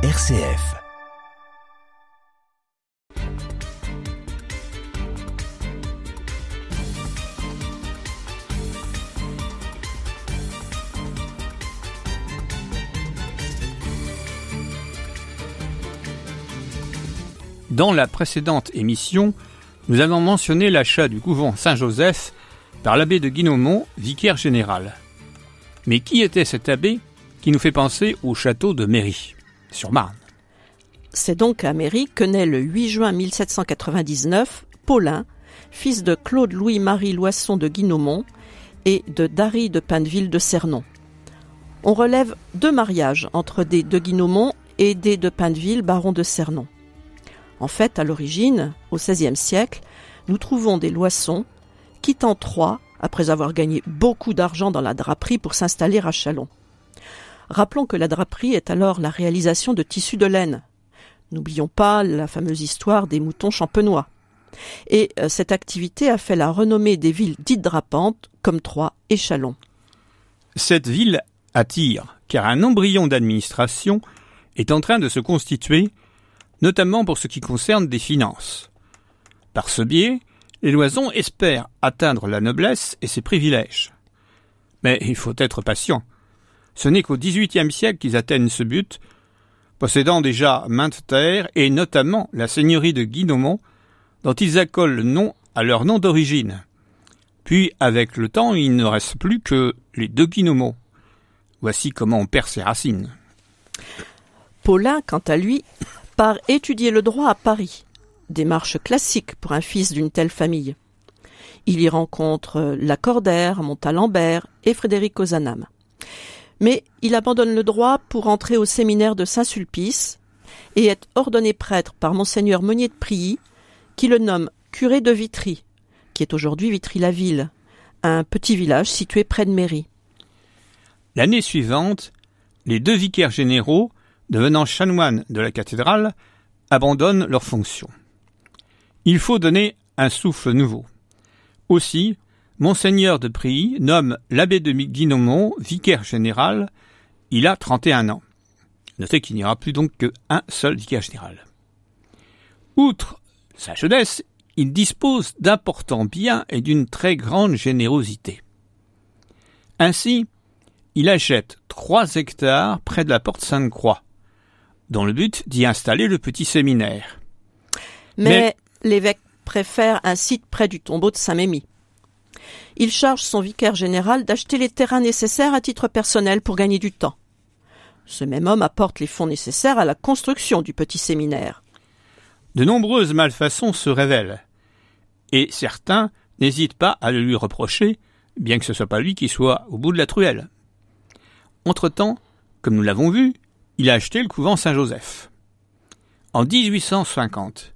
RCF. Dans la précédente émission, nous avons mentionné l'achat du couvent Saint-Joseph par l'abbé de Guinomont, vicaire général. Mais qui était cet abbé qui nous fait penser au château de Méry, sur Marne C'est donc à Méry que naît le 8 juin 1799 Paulin, fils de Claude Louis-Marie Loisson de Guinomont et de Dary de Pineville de Cernon. On relève deux mariages entre des de Guinomont et des de Pineville, baron de Cernon. En fait, à l'origine, au XVIe siècle, nous trouvons des Loissons quittant Troyes après avoir gagné beaucoup d'argent dans la draperie pour s'installer à Chalon. Rappelons que la draperie est alors la réalisation de tissus de laine. N'oublions pas la fameuse histoire des moutons champenois. Et euh, cette activité a fait la renommée des villes dites drapantes comme Troyes et Chalon. Cette ville attire, car un embryon d'administration est en train de se constituer, notamment pour ce qui concerne des finances. Par ce biais, les loisons espèrent atteindre la noblesse et ses privilèges. Mais il faut être patient. Ce n'est qu'au XVIIIe siècle qu'ils atteignent ce but, possédant déjà maintes terres et notamment la seigneurie de Guinomont, dont ils accolent le nom à leur nom d'origine. Puis, avec le temps, il ne reste plus que les deux Guinomont. Voici comment on perd ses racines. Paulin, quant à lui, part étudier le droit à Paris démarche classique pour un fils d'une telle famille. Il y rencontre Lacordaire, Montalembert et Frédéric Ozanam. Mais il abandonne le droit pour entrer au séminaire de Saint-Sulpice et est ordonné prêtre par monseigneur Meunier de Prilly, qui le nomme curé de Vitry, qui est aujourd'hui Vitry-la-Ville, un petit village situé près de Méry. L'année suivante, les deux vicaires généraux, devenant chanoines de la cathédrale, abandonnent leurs fonctions. Il faut donner un souffle nouveau. Aussi, Monseigneur de Prilly nomme l'abbé de Guinomont vicaire général. Il a 31 ans. Notez qu'il n'y aura plus donc qu'un seul vicaire général. Outre sa jeunesse, il dispose d'importants biens et d'une très grande générosité. Ainsi, il achète trois hectares près de la porte Sainte-Croix, dans le but d'y installer le petit séminaire. Mais, l'évêque préfère un site près du tombeau de Saint-Mémy. Il charge son vicaire général d'acheter les terrains nécessaires à titre personnel pour gagner du temps. Ce même homme apporte les fonds nécessaires à la construction du petit séminaire. De nombreuses malfaçons se révèlent, et certains n'hésitent pas à le lui reprocher, bien que ce soit pas lui qui soit au bout de la truelle. Entre-temps, comme nous l'avons vu, il a acheté le couvent Saint-Joseph. En 1850,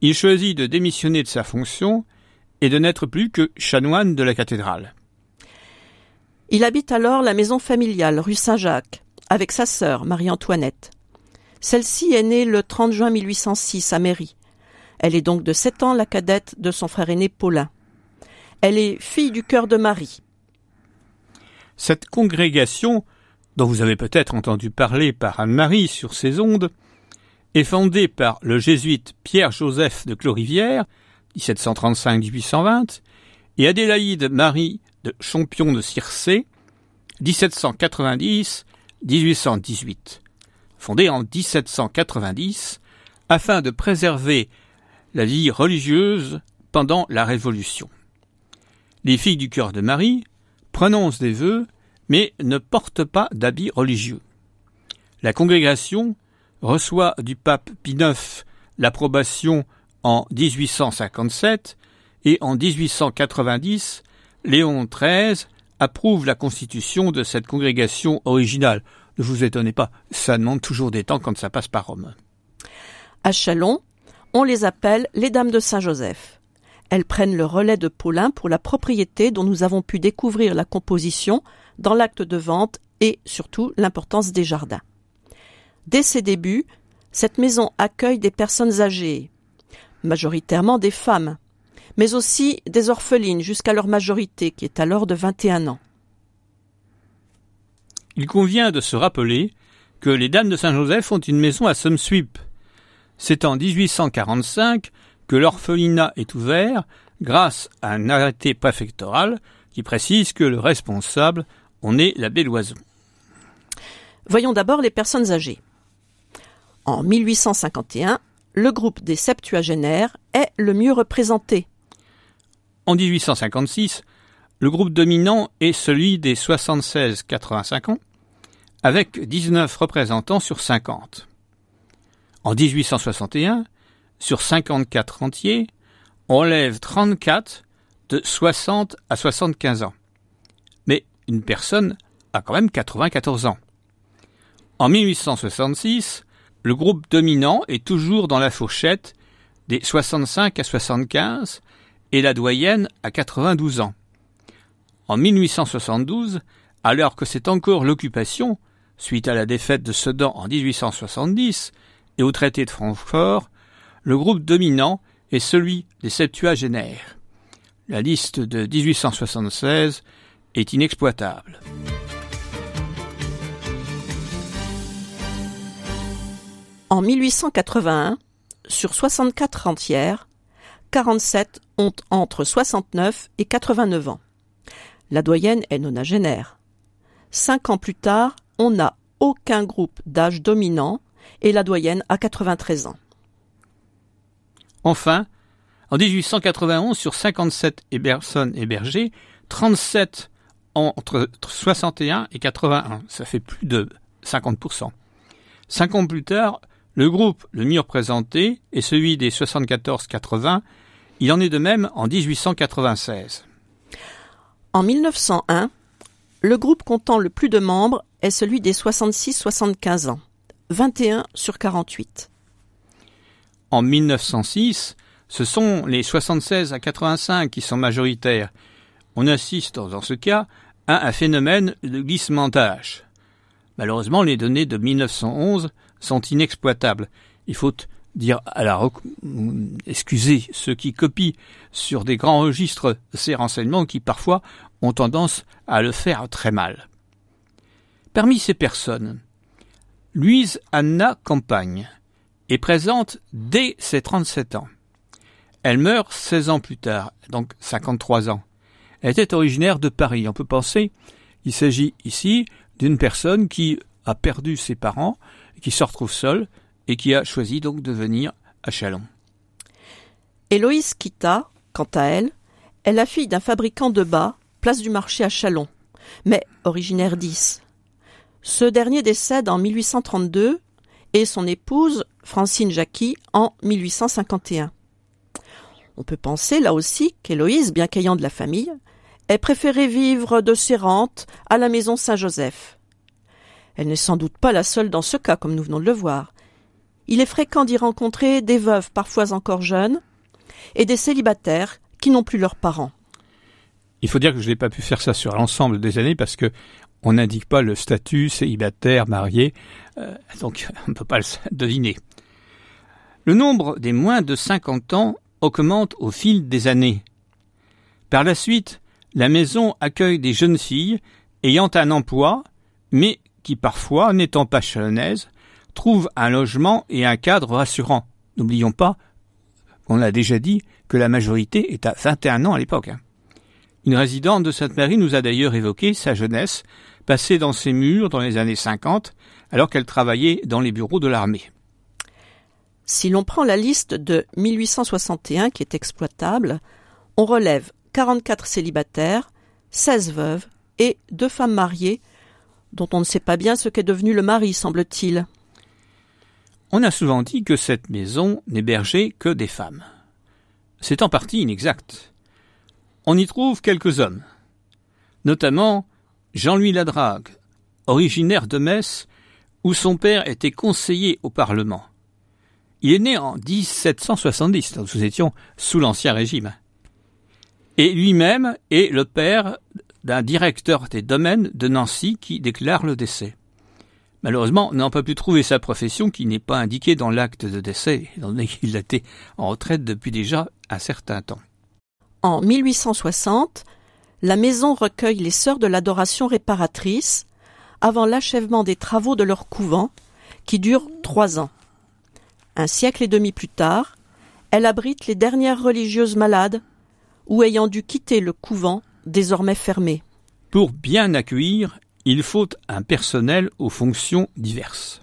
il choisit de démissionner de sa fonction et de n'être plus que chanoine de la cathédrale. Il habite alors la maison familiale rue Saint-Jacques avec sa sœur Marie-Antoinette. Celle-ci est née le 30 juin 1806 à Méry. Elle est donc de sept ans la cadette de son frère aîné Paulin. Elle est fille du cœur de Marie. Cette congrégation, dont vous avez peut-être entendu parler par Anne-Marie sur ses ondes, est fondée par le jésuite Pierre-Joseph de Clorivière, 1735-1820, et Adélaïde Marie de Champion de Circé, 1790-1818, fondée en 1790 afin de préserver la vie religieuse pendant la Révolution. Les filles du cœur de Marie prononcent des vœux mais ne portent pas d'habits religieux. La congrégation reçoit du pape Pie IX l'approbation en 1857 et en 1890, Léon XIII approuve la constitution de cette congrégation originale. Ne vous étonnez pas, ça demande toujours des temps quand ça passe par Rome. À Chalon, on les appelle les Dames de Saint-Joseph. Elles prennent le relais de Paulin pour la propriété dont nous avons pu découvrir la composition dans l'acte de vente et surtout l'importance des jardins. Dès ses débuts, cette maison accueille des personnes âgées, majoritairement des femmes, mais aussi des orphelines jusqu'à leur majorité, qui est alors de 21 ans. Il convient de se rappeler que les Dames de Saint-Joseph ont une maison à Sumsweep. C'est en 1845 que l'orphelinat est ouvert grâce à un arrêté préfectoral qui précise que le responsable en est l'abbé Loison. Voyons d'abord les personnes âgées. En 1851, le groupe des septuagénaires est le mieux représenté. En 1856, le groupe dominant est celui des 76-85 ans, avec 19 représentants sur 50. En 1861, sur 54 entiers, on lève 34 de 60 à 75 ans. Mais une personne a quand même 94 ans. En 1866, le groupe dominant est toujours dans la fourchette des 65 à 75 et la doyenne à 92 ans. En 1872, alors que c'est encore l'occupation, suite à la défaite de Sedan en 1870 et au traité de Francfort, le groupe dominant est celui des septuagénaires. La liste de 1876 est inexploitable. En 1881, sur 64 rentières, 47 ont entre 69 et 89 ans. La doyenne est nonagénaire. Cinq ans plus tard, on n'a aucun groupe d'âge dominant et la doyenne a 93 ans. Enfin, en 1891, sur 57 personnes hébergées, 37 entre 61 et 81. Ça fait plus de 50%. Cinq ans plus tard, le groupe le mieux représenté est celui des 74-80. Il en est de même en 1896. En 1901, le groupe comptant le plus de membres est celui des 66-75 ans, 21 sur 48. En 1906, ce sont les 76 à 85 qui sont majoritaires. On assiste dans ce cas à un phénomène de glissement d'âge. Malheureusement, les données de 1911 sont inexploitables. Il faut dire à la excusez ceux qui copient sur des grands registres ces renseignements qui parfois ont tendance à le faire très mal. Parmi ces personnes, Louise Anna Campagne est présente dès ses 37 ans. Elle meurt 16 ans plus tard, donc 53 ans. Elle était originaire de Paris. On peut penser qu'il s'agit ici d'une personne qui a perdu ses parents qui se retrouve seule et qui a choisi donc de venir à Chalon. Héloïse Kita, quant à elle, est la fille d'un fabricant de bas, place du marché à Chalon, mais originaire d'Is. Ce dernier décède en 1832 et son épouse, Francine Jacqui, en 1851. On peut penser là aussi qu'Héloïse, bien qu'ayant de la famille, ait préféré vivre de ses rentes à la maison Saint-Joseph. Elle n'est sans doute pas la seule dans ce cas, comme nous venons de le voir. Il est fréquent d'y rencontrer des veuves parfois encore jeunes et des célibataires qui n'ont plus leurs parents. Il faut dire que je n'ai pas pu faire ça sur l'ensemble des années parce que on n'indique pas le statut célibataire, marié, euh, donc on ne peut pas le deviner. Le nombre des moins de 50 ans augmente au fil des années. Par la suite, la maison accueille des jeunes filles ayant un emploi, mais qui parfois, n'étant pas chalonnaises, trouvent un logement et un cadre rassurant. N'oublions pas, on l'a déjà dit, que la majorité est à 21 ans à l'époque. Hein. Une résidente de Sainte-Marie nous a d'ailleurs évoqué sa jeunesse, passée dans ses murs dans les années 50, alors qu'elle travaillait dans les bureaux de l'armée. Si l'on prend la liste de 1861 qui est exploitable, on relève 44 célibataires, 16 veuves et deux femmes mariées dont on ne sait pas bien ce qu'est devenu le mari, semble-t-il. On a souvent dit que cette maison n'hébergeait que des femmes. C'est en partie inexact. On y trouve quelques hommes, notamment Jean-Louis Ladrague, originaire de Metz, où son père était conseiller au Parlement. Il est né en 1770, donc nous étions sous l'Ancien Régime. Et lui-même est le père d'un directeur des domaines de Nancy qui déclare le décès. Malheureusement, on n'a pas pu trouver sa profession qui n'est pas indiquée dans l'acte de décès, étant donné qu'il était en retraite depuis déjà un certain temps. En 1860, la maison recueille les sœurs de l'adoration réparatrice, avant l'achèvement des travaux de leur couvent, qui durent trois ans. Un siècle et demi plus tard, elle abrite les dernières religieuses malades ou ayant dû quitter le couvent désormais fermé. Pour bien accueillir, il faut un personnel aux fonctions diverses.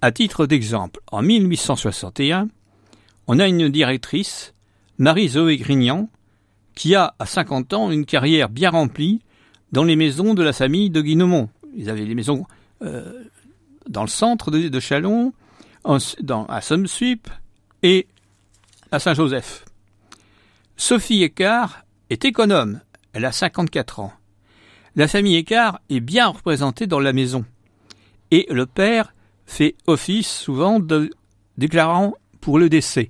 À titre d'exemple, en 1861, on a une directrice, Marie-Zoé Grignan, qui a à 50 ans une carrière bien remplie dans les maisons de la famille de Guinomont. Ils avaient des maisons euh, dans le centre de, de Chalon, à Somsuip et à Saint-Joseph. Sophie Écart est économe. Elle a 54 ans. La famille Écart est bien représentée dans la maison. Et le père fait office souvent de déclarant pour le décès.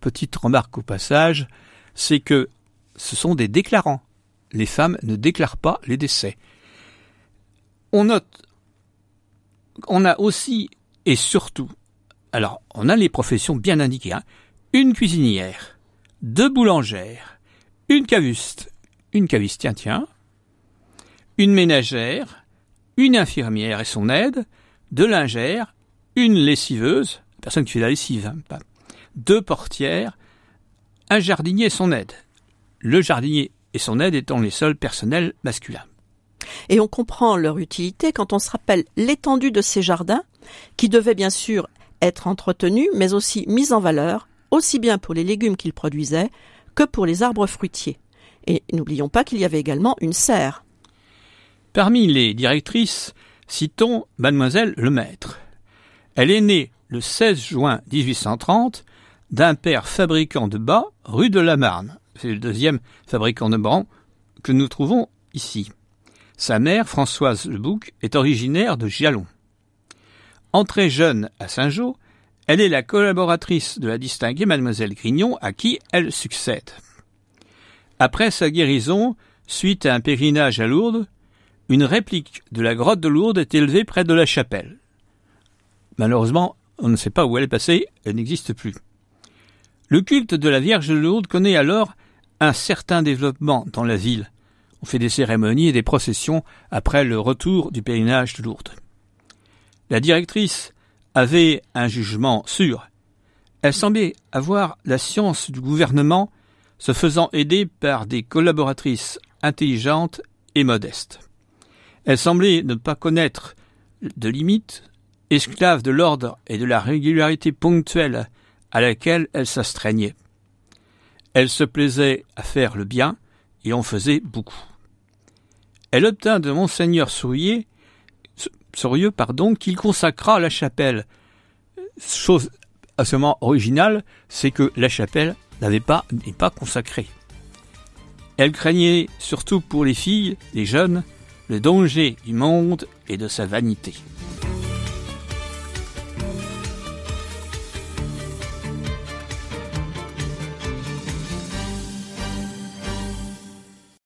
Petite remarque au passage, c'est que ce sont des déclarants. Les femmes ne déclarent pas les décès. On note, on a aussi et surtout, alors on a les professions bien indiquées, hein, une cuisinière, deux boulangères, une cavuste, une caviste, tiens, tiens, une ménagère, une infirmière et son aide, deux lingères, une lessiveuse, personne qui fait la lessive, hein, deux portières, un jardinier et son aide. Le jardinier et son aide étant les seuls personnels masculins. Et on comprend leur utilité quand on se rappelle l'étendue de ces jardins, qui devaient bien sûr être entretenus, mais aussi mis en valeur, aussi bien pour les légumes qu'ils produisaient que pour les arbres fruitiers. Et n'oublions pas qu'il y avait également une serre. Parmi les directrices, citons mademoiselle Lemaître. Elle est née le 16 juin 1830 d'un père fabricant de bas rue de la Marne. C'est le deuxième fabricant de bras que nous trouvons ici. Sa mère, Françoise Lebouc, est originaire de Gialon. Entrée jeune à Saint-Jean, elle est la collaboratrice de la distinguée mademoiselle Grignon à qui elle succède. Après sa guérison, suite à un pèlerinage à Lourdes, une réplique de la grotte de Lourdes est élevée près de la chapelle. Malheureusement, on ne sait pas où elle est passée, elle n'existe plus. Le culte de la Vierge de Lourdes connaît alors un certain développement dans la ville. On fait des cérémonies et des processions après le retour du pèlerinage de Lourdes. La directrice avait un jugement sûr. Elle semblait avoir la science du gouvernement, se faisant aider par des collaboratrices intelligentes et modestes. Elle semblait ne pas connaître de limites, esclave de l'ordre et de la régularité ponctuelle à laquelle elle s'astreignait. Elle se plaisait à faire le bien et en faisait beaucoup. Elle obtint de monseigneur Sourier, Sourieux pardon, qu'il consacra la chapelle. Chose absolument originale, c'est que la chapelle n'avait pas n'est pas consacrée. Elle craignait surtout pour les filles, les jeunes, le danger du monde et de sa vanité.